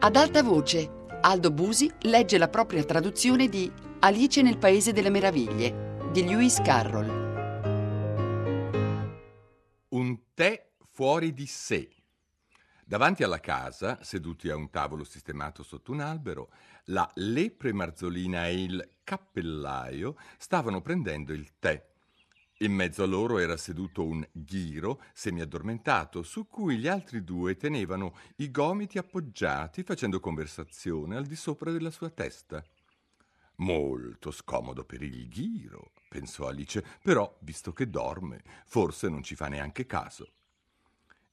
Ad alta voce, Aldo Busi legge la propria traduzione di Alice nel Paese delle Meraviglie di Lewis Carroll. Un tè fuori di sé. Davanti alla casa, seduti a un tavolo sistemato sotto un albero, la lepre marzolina e il cappellaio stavano prendendo il tè. In mezzo a loro era seduto un ghiro semiaddormentato, su cui gli altri due tenevano i gomiti appoggiati facendo conversazione al di sopra della sua testa. Molto scomodo per il ghiro, pensò Alice, però, visto che dorme, forse non ci fa neanche caso.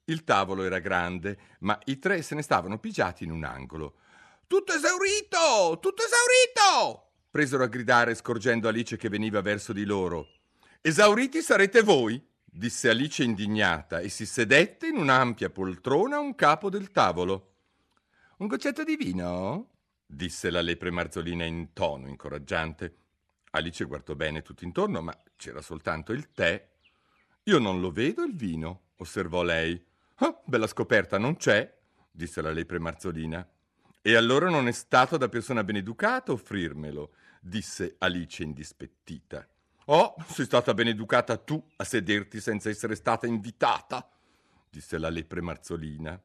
Il tavolo era grande, ma i tre se ne stavano pigiati in un angolo. Tutto esaurito! Tutto esaurito! presero a gridare scorgendo Alice che veniva verso di loro. Esauriti sarete voi, disse Alice indignata e si sedette in un'ampia poltrona a un capo del tavolo. Un goccetto di vino? disse la lepre marzolina in tono incoraggiante. Alice guardò bene tutto intorno, ma c'era soltanto il tè. Io non lo vedo il vino, osservò lei. Ah, bella scoperta, non c'è, disse la lepre marzolina. E allora non è stato da persona beneducata offrirmelo, disse Alice indispettita. Oh, sei stata beneducata tu a sederti senza essere stata invitata, disse la lepre marzolina.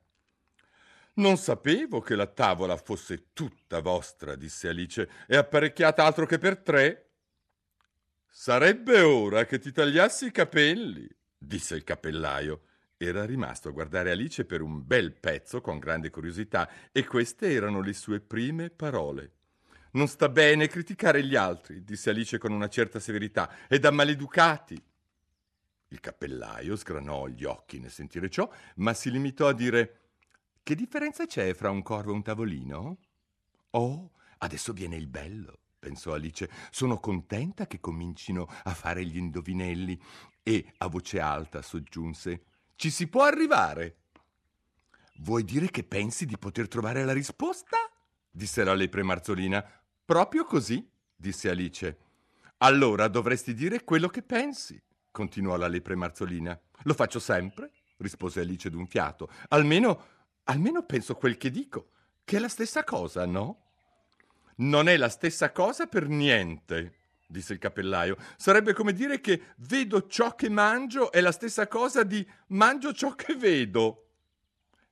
Non sapevo che la tavola fosse tutta vostra, disse Alice, è apparecchiata altro che per tre. Sarebbe ora che ti tagliassi i capelli, disse il cappellaio. Era rimasto a guardare Alice per un bel pezzo con grande curiosità e queste erano le sue prime parole. Non sta bene criticare gli altri, disse Alice con una certa severità, è da maleducati. Il cappellaio sgranò gli occhi nel sentire ciò, ma si limitò a dire Che differenza c'è fra un corvo e un tavolino? Oh, adesso viene il bello, pensò Alice. Sono contenta che comincino a fare gli indovinelli. E a voce alta soggiunse Ci si può arrivare. Vuoi dire che pensi di poter trovare la risposta? disse la lepre marzolina. Proprio così, disse Alice. Allora dovresti dire quello che pensi, continuò la lepre marzolina. Lo faccio sempre, rispose Alice d'un fiato. Almeno, almeno penso quel che dico, che è la stessa cosa, no? Non è la stessa cosa per niente, disse il cappellaio. Sarebbe come dire che vedo ciò che mangio è la stessa cosa di mangio ciò che vedo.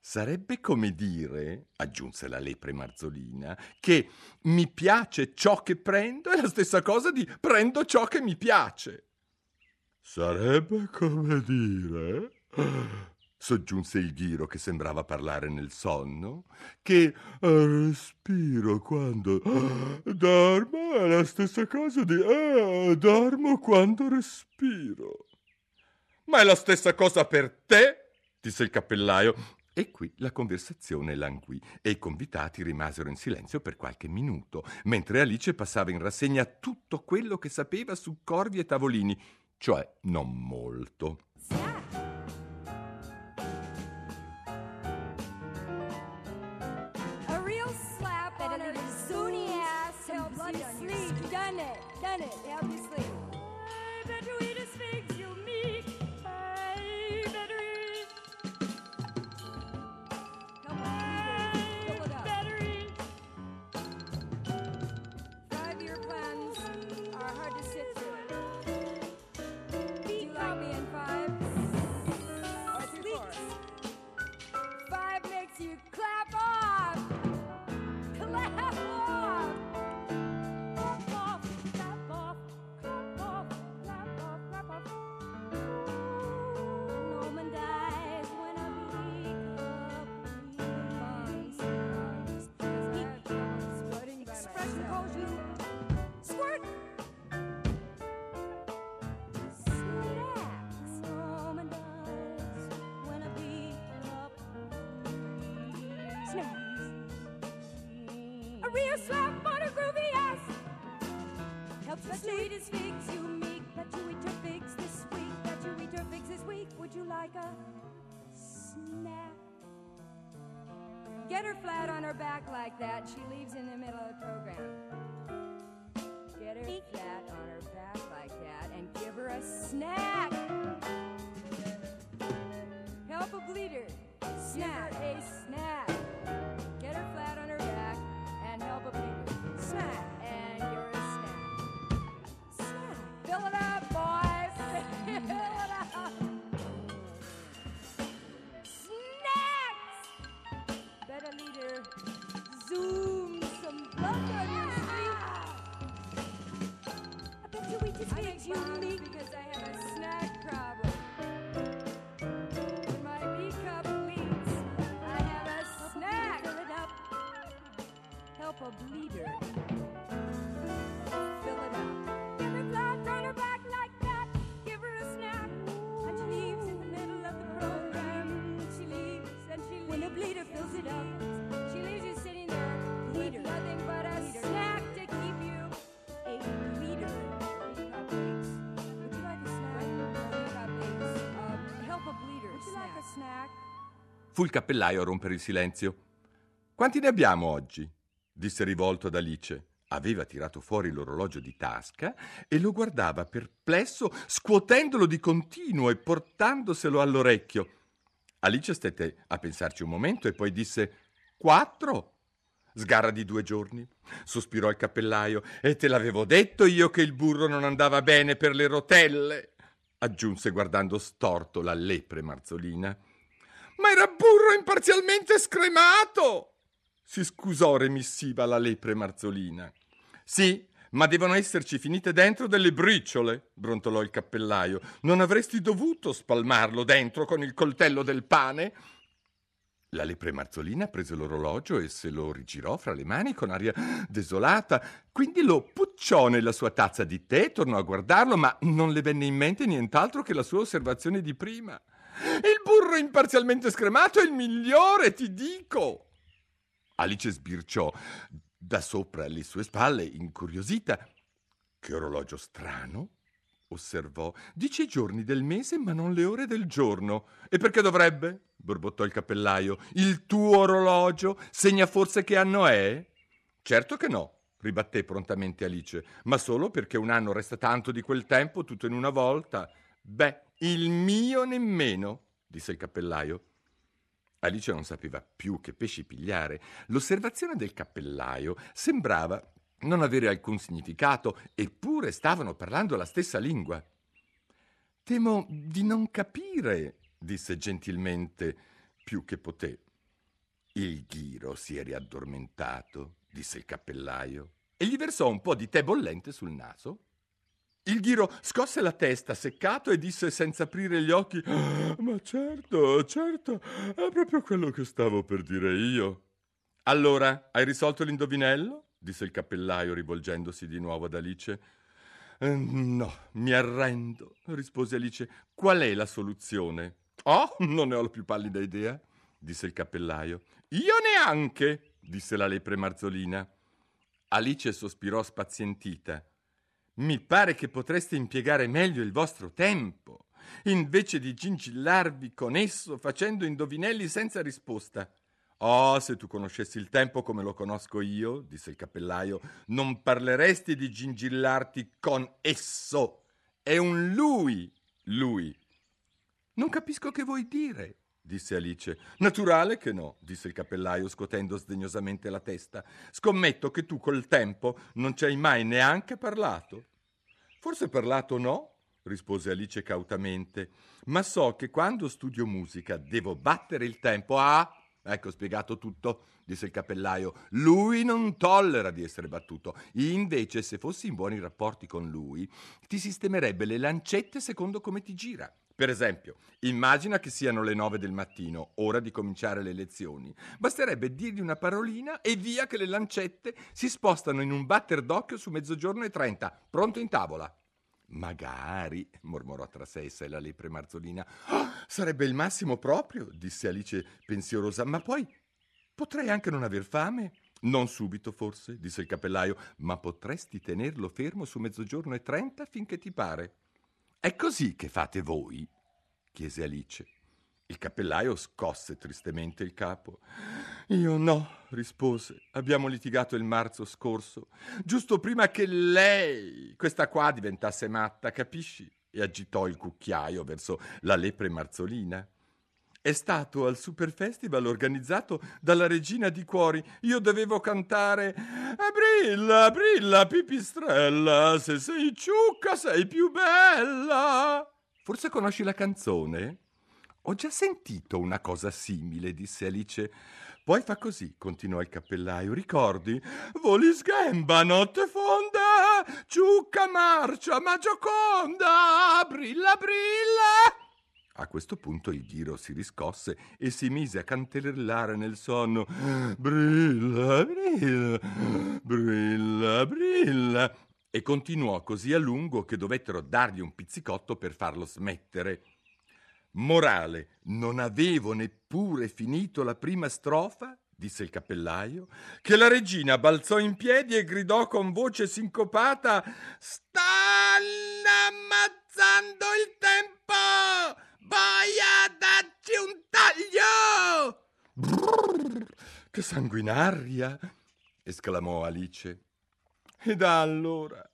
Sarebbe come dire, aggiunse la lepre marzolina, che mi piace ciò che prendo è la stessa cosa di prendo ciò che mi piace. Sarebbe come dire, soggiunse il ghiro che sembrava parlare nel sonno, che respiro quando dormo è la stessa cosa di eh, dormo quando respiro. Ma è la stessa cosa per te, disse il cappellaio, e qui la conversazione languì e i convitati rimasero in silenzio per qualche minuto, mentre Alice passava in rassegna tutto quello che sapeva su corvi e tavolini, cioè non molto. A snacks. A real slap on a groovy ass. Helps the sweetest figs you meek. Bet you eat your figs this week. Bet you eat your figs this week. Would you like a snack? Get her flat on her back like that. She leaves in the middle of the program. Get her flat on her back like that and give her a snack. Help a bleeder. Snack. Give her a snack. Zoom, some blood on your sleeve. I bet you we just you meet. because I have a snack problem. My I have a snack. Help a bleeder. Fu il cappellaio a rompere il silenzio. Quanti ne abbiamo oggi? disse rivolto ad Alice. Aveva tirato fuori l'orologio di tasca e lo guardava perplesso, scuotendolo di continuo e portandoselo all'orecchio. Alice stette a pensarci un momento e poi disse Quattro. Sgarra di due giorni. Sospirò il cappellaio. E te l'avevo detto io che il burro non andava bene per le rotelle. Aggiunse guardando storto la lepre marzolina. Ma era burro imparzialmente scremato! Si scusò remissiva la lepre marzolina. Sì, ma devono esserci finite dentro delle briciole, brontolò il cappellaio. Non avresti dovuto spalmarlo dentro con il coltello del pane? La lepre marzolina prese l'orologio e se lo rigirò fra le mani con aria desolata. Quindi lo pucciò nella sua tazza di tè, tornò a guardarlo, ma non le venne in mente nient'altro che la sua osservazione di prima. Il burro imparzialmente scremato è il migliore, ti dico. Alice sbirciò da sopra le sue spalle, incuriosita. Che orologio strano, osservò. Dice i giorni del mese, ma non le ore del giorno. E perché dovrebbe? borbottò il cappellaio. Il tuo orologio segna forse che anno è? Certo che no, ribatté prontamente Alice, ma solo perché un anno resta tanto di quel tempo tutto in una volta. Beh, il mio nemmeno, disse il cappellaio. Alice non sapeva più che pesci pigliare. L'osservazione del cappellaio sembrava non avere alcun significato, eppure stavano parlando la stessa lingua. Temo di non capire, disse gentilmente più che poté. Il ghiro si è riaddormentato, disse il cappellaio, e gli versò un po' di tè bollente sul naso. Il ghiro scosse la testa seccato e disse senza aprire gli occhi: "Ah, Ma certo, certo, è proprio quello che stavo per dire io. Allora, hai risolto l'indovinello? disse il cappellaio rivolgendosi di nuovo ad Alice. "Eh, no, mi arrendo, rispose Alice. Qual è la soluzione? Oh, non ne ho la più pallida idea, disse il cappellaio. Io neanche, disse la lepre marzolina. Alice sospirò spazientita. Mi pare che potreste impiegare meglio il vostro tempo, invece di gingillarvi con esso facendo indovinelli senza risposta. Oh, se tu conoscessi il tempo come lo conosco io, disse il cappellaio, non parleresti di gingillarti con esso. È un lui, lui. Non capisco che vuoi dire, disse Alice. Naturale che no, disse il cappellaio scuotendo sdegnosamente la testa. Scommetto che tu col tempo non ci hai mai neanche parlato. Forse parlato no, rispose Alice cautamente, ma so che quando studio musica devo battere il tempo. Ah, ecco spiegato tutto, disse il cappellaio. Lui non tollera di essere battuto. Invece, se fossi in buoni rapporti con lui, ti sistemerebbe le lancette secondo come ti gira. Per esempio, immagina che siano le nove del mattino, ora di cominciare le lezioni. Basterebbe dirgli una parolina e via che le lancette si spostano in un batter d'occhio su mezzogiorno e trenta, pronto in tavola. Magari, mormorò tra sé e la lepre marzolina. "Ah, sarebbe il massimo proprio, disse Alice pensierosa, ma poi potrei anche non aver fame. Non subito, forse, disse il cappellaio, ma potresti tenerlo fermo su mezzogiorno e trenta finché ti pare. È così che fate voi? chiese Alice. Il cappellaio scosse tristemente il capo. Io no, rispose. Abbiamo litigato il marzo scorso, giusto prima che lei, questa qua, diventasse matta, capisci? E agitò il cucchiaio verso la lepre marzolina. È stato al Super Festival organizzato dalla regina di cuori. Io dovevo cantare Brilla, brilla, pipistrella, se sei ciucca sei più bella. Forse conosci la canzone? Ho già sentito una cosa simile, disse Alice. Poi fa così, continuò il cappellaio. Ricordi? Voli sghemba, notte fonda, ciucca marcia, ma Gioconda, brilla, brilla. A questo punto il ghiro si riscosse e si mise a canterellare nel sonno. Brilla, brilla, brilla, brilla. E continuò così a lungo che dovettero dargli un pizzicotto per farlo smettere. Morale, non avevo neppure finito la prima strofa, disse il cappellaio, che la regina balzò in piedi e gridò con voce sincopata Stanno ammazzando il tempo! Vai a darci un taglio! Brrr, che sanguinaria! esclamò Alice. E da allora,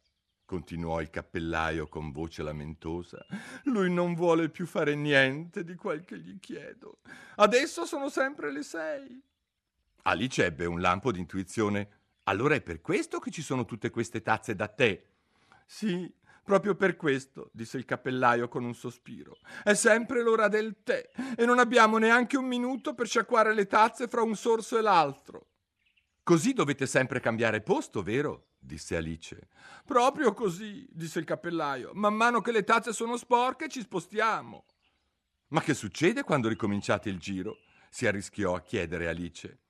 continuò il cappellaio con voce lamentosa, lui non vuole più fare niente di quel che gli chiedo. Adesso sono sempre le sei. Alice ebbe un lampo di intuizione. Allora è per questo che ci sono tutte queste tazze da tè? Sì, Proprio per questo, disse il cappellaio con un sospiro. È sempre l'ora del tè e non abbiamo neanche un minuto per sciacquare le tazze fra un sorso e l'altro. Così dovete sempre cambiare posto, vero? disse Alice. Proprio così, disse il cappellaio. Man mano che le tazze sono sporche ci spostiamo. Ma che succede quando ricominciate il giro? si arrischiò a chiedere Alice.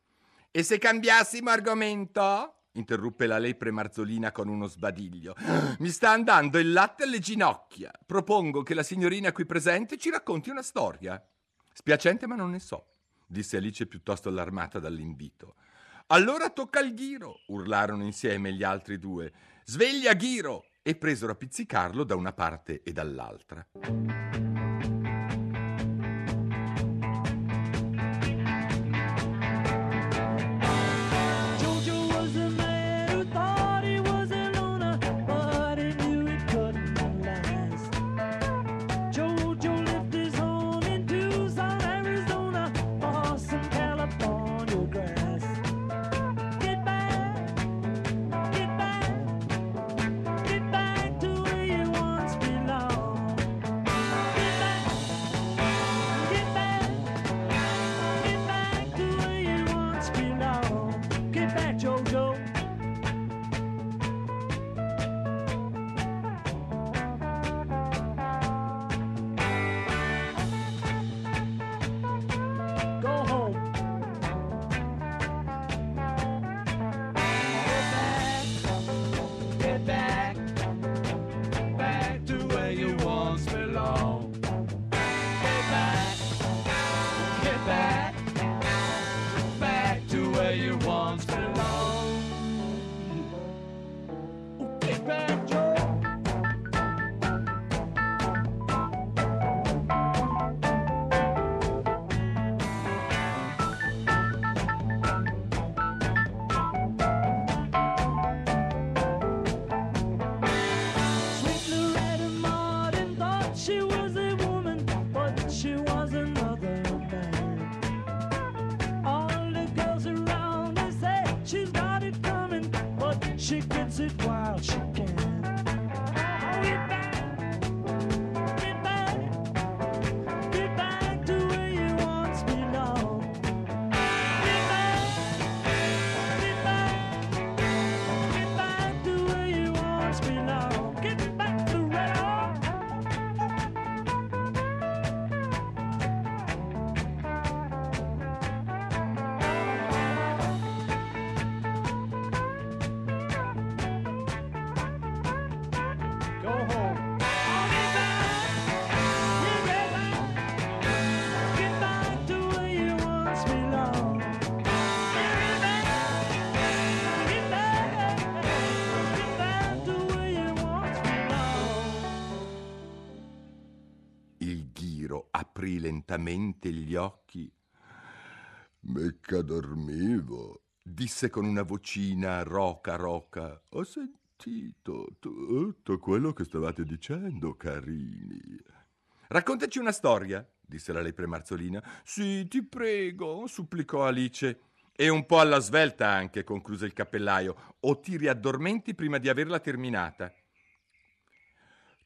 E se cambiassimo argomento? Interruppe la lepre Marzolina con uno sbadiglio. Mi sta andando il latte alle ginocchia. Propongo che la signorina qui presente ci racconti una storia. Spiacente, ma non ne so, disse Alice piuttosto allarmata dall'invito. Allora tocca al Ghiro, urlarono insieme gli altri due. Sveglia Ghiro! E presero a pizzicarlo da una parte e dall'altra. She gets it aprì lentamente gli occhi. Mecca dormivo, disse con una vocina roca roca. Ho sentito tutto quello che stavate dicendo, carini. Raccontaci una storia, disse la lepre Marzolina. Sì, ti prego, supplicò Alice. E un po' alla svelta anche, concluse il cappellaio, o ti riaddormenti prima di averla terminata.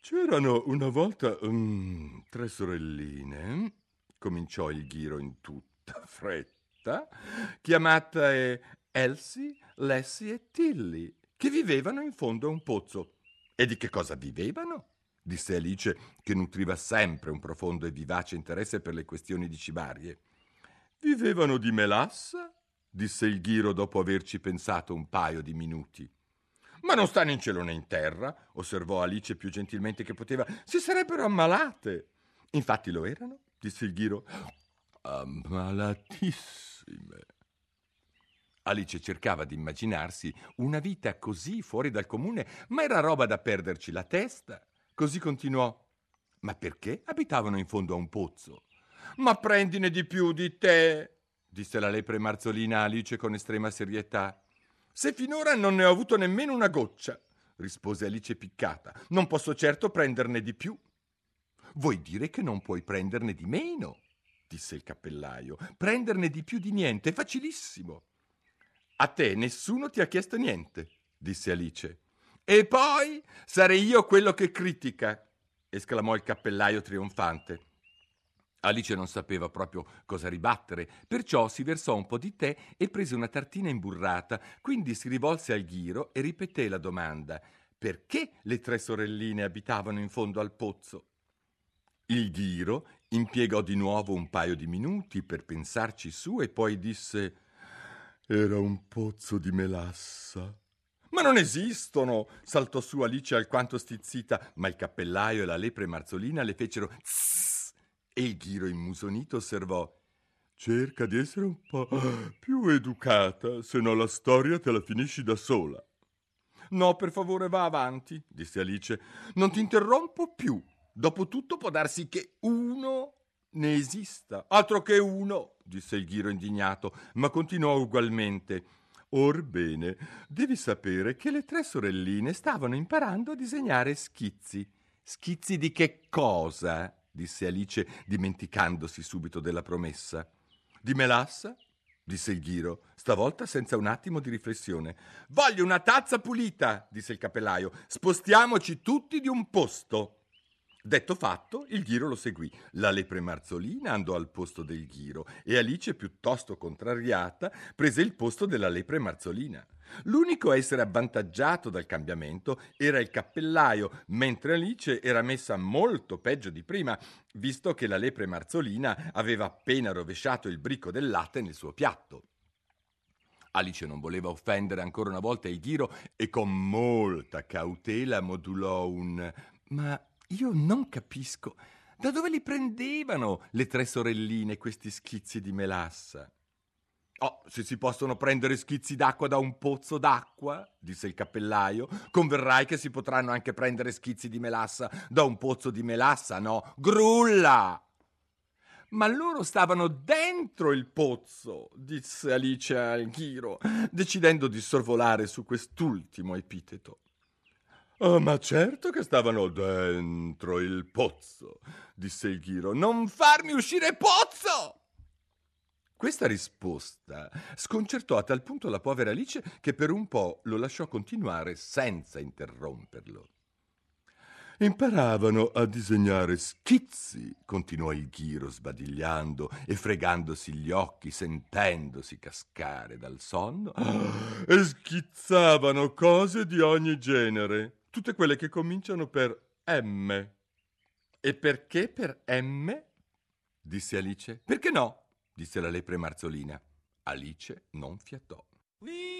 C'erano una volta mm, tre sorelline, cominciò il ghiro in tutta fretta, chiamate Elsie, Lessie e Tilly, che vivevano in fondo a un pozzo. E di che cosa vivevano? disse Alice, che nutriva sempre un profondo e vivace interesse per le questioni di cibarie. Vivevano di melassa? disse il ghiro dopo averci pensato un paio di minuti. Ma non stanno in cielo né in terra, osservò Alice più gentilmente che poteva. Si sarebbero ammalate. Infatti lo erano, disse il ghiro. Ammalatissime. Alice cercava di immaginarsi una vita così fuori dal comune, ma era roba da perderci la testa. Così continuò. Ma perché abitavano in fondo a un pozzo? Ma prendine di più di te, disse la lepre marzolina a Alice con estrema serietà. Se finora non ne ho avuto nemmeno una goccia, rispose Alice piccata, non posso certo prenderne di più. Vuoi dire che non puoi prenderne di meno? disse il cappellaio. Prenderne di più di niente, è facilissimo. A te nessuno ti ha chiesto niente, disse Alice. E poi sarei io quello che critica, esclamò il cappellaio trionfante. Alice non sapeva proprio cosa ribattere, perciò si versò un po' di tè e prese una tartina imburrata, quindi si rivolse al ghiro e ripeté la domanda perché le tre sorelline abitavano in fondo al pozzo. Il ghiro impiegò di nuovo un paio di minuti per pensarci su e poi disse era un pozzo di melassa. Ma non esistono! saltò su Alice alquanto stizzita, ma il cappellaio e la lepre marzolina le fecero zzzz e il ghiro immusonito osservò Cerca di essere un po' più educata, se no la storia te la finisci da sola. No, per favore, va avanti, disse Alice. Non ti interrompo più. Dopotutto può darsi che uno ne esista. Altro che uno, disse il ghiro indignato, ma continuò ugualmente. Orbene, devi sapere che le tre sorelline stavano imparando a disegnare schizzi. Schizzi di che cosa? Disse Alice, dimenticandosi subito della promessa. Di melassa? disse il ghiro, stavolta senza un attimo di riflessione. Voglio una tazza pulita, disse il cappellaio. Spostiamoci tutti di un posto. Detto fatto, il ghiro lo seguì. La lepre marzolina andò al posto del ghiro e Alice, piuttosto contrariata, prese il posto della lepre marzolina. L'unico a essere avvantaggiato dal cambiamento era il cappellaio, mentre Alice era messa molto peggio di prima, visto che la lepre marzolina aveva appena rovesciato il bricco del latte nel suo piatto. Alice non voleva offendere ancora una volta il ghiro e con molta cautela modulò un ma io non capisco da dove li prendevano le tre sorelline questi schizzi di melassa. Oh, se si possono prendere schizzi d'acqua da un pozzo d'acqua, disse il cappellaio, converrai che si potranno anche prendere schizzi di melassa da un pozzo di melassa, no? Grulla! Ma loro stavano dentro il pozzo, disse Alice al ghiro, decidendo di sorvolare su quest'ultimo epiteto. Oh, ma certo che stavano dentro il pozzo, disse il ghiro. Non farmi uscire pozzo! Questa risposta sconcertò a tal punto la povera Alice che per un po' lo lasciò continuare senza interromperlo. Imparavano a disegnare schizzi, continuò il ghiro sbadigliando e fregandosi gli occhi, sentendosi cascare dal sonno, e schizzavano cose di ogni genere, tutte quelle che cominciano per M. E perché per M? disse Alice. Perché no? disse la lepre marzolina. Alice non fiatò. In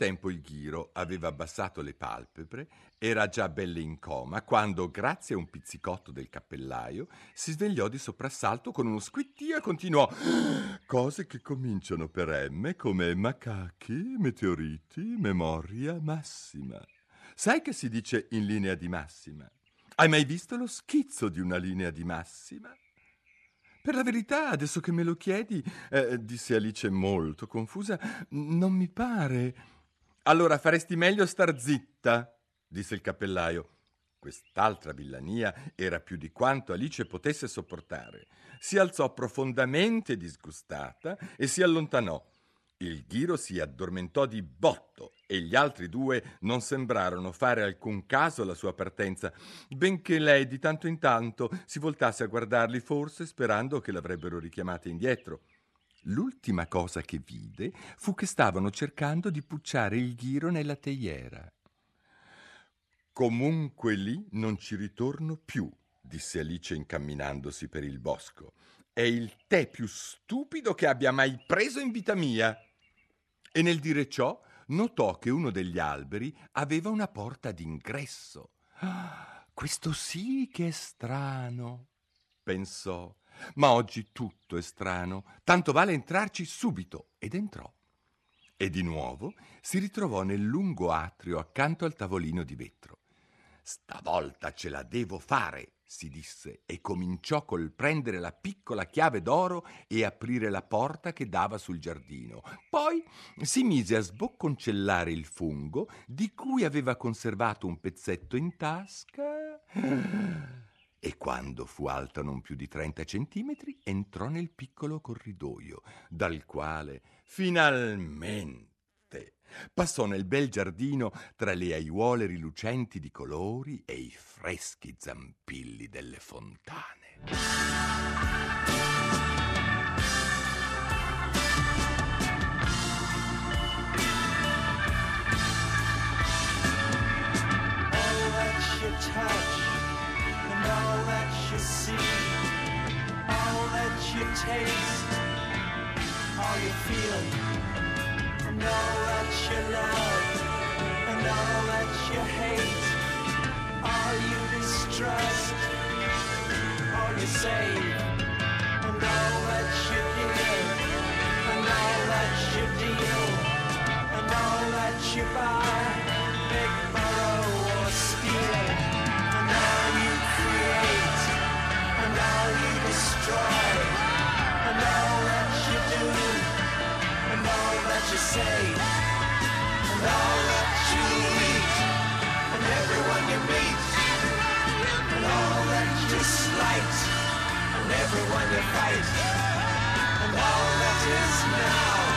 frattempo il ghiro aveva abbassato le palpebre, era già belle in coma, quando, grazie a un pizzicotto del cappellaio, si svegliò di soprassalto con uno squittio e continuò cose che cominciano per M come macachi, meteoriti, memoria massima. Sai che si dice in linea di massima? Hai mai visto lo schizzo di una linea di massima? Per la verità, adesso che me lo chiedi, eh, disse Alice molto confusa, non mi pare. Allora faresti meglio star zitta, disse il cappellaio. Quest'altra villania era più di quanto Alice potesse sopportare. Si alzò profondamente disgustata e si allontanò. Il ghiro si addormentò di botto e gli altri due non sembrarono fare alcun caso alla sua partenza, benché lei di tanto in tanto si voltasse a guardarli forse sperando che l'avrebbero richiamata indietro. L'ultima cosa che vide fu che stavano cercando di pucciare il ghiro nella teiera. Comunque lì non ci ritorno più, disse Alice incamminandosi per il bosco. È il tè più stupido che abbia mai preso in vita mia. E nel dire ciò notò che uno degli alberi aveva una porta d'ingresso. Ah, questo sì che è strano, pensò. Ma oggi tutto è strano, tanto vale entrarci subito. Ed entrò. E di nuovo si ritrovò nel lungo atrio accanto al tavolino di vetro. Stavolta ce la devo fare, si disse, e cominciò col prendere la piccola chiave d'oro e aprire la porta che dava sul giardino. Poi si mise a sbocconcellare il fungo, di cui aveva conservato un pezzetto in tasca. E quando fu alta non più di 30 centimetri, entrò nel piccolo corridoio, dal quale finalmente passò nel bel giardino tra le aiuole rilucenti di colori e i freschi zampilli delle fontane. all all that you see, all that you taste, all you feel, and all that you love. And all that you hate, all you distrust, all you save, and all that you give, and all that you deal, and all that you buy, big borrow all you destroy, and all that you do, and all that you say, and all that you eat, and everyone you meet, and all that you slight, and everyone you fight, and all that is now,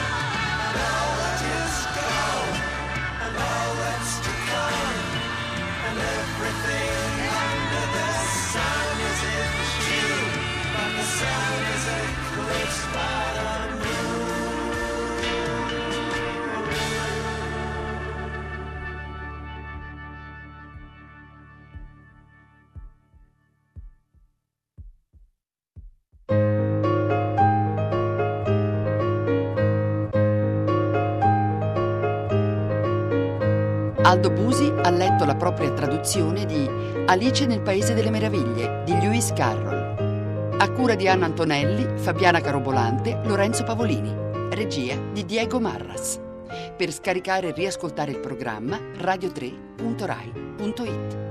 Aldo Busi ha letto la propria traduzione di Alice nel Paese delle Meraviglie di Lewis Carroll. A cura di Anna Antonelli, Fabiana Carobolante, Lorenzo Pavolini. Regia di Diego Marras. Per scaricare e riascoltare il programma radio3.rai.it.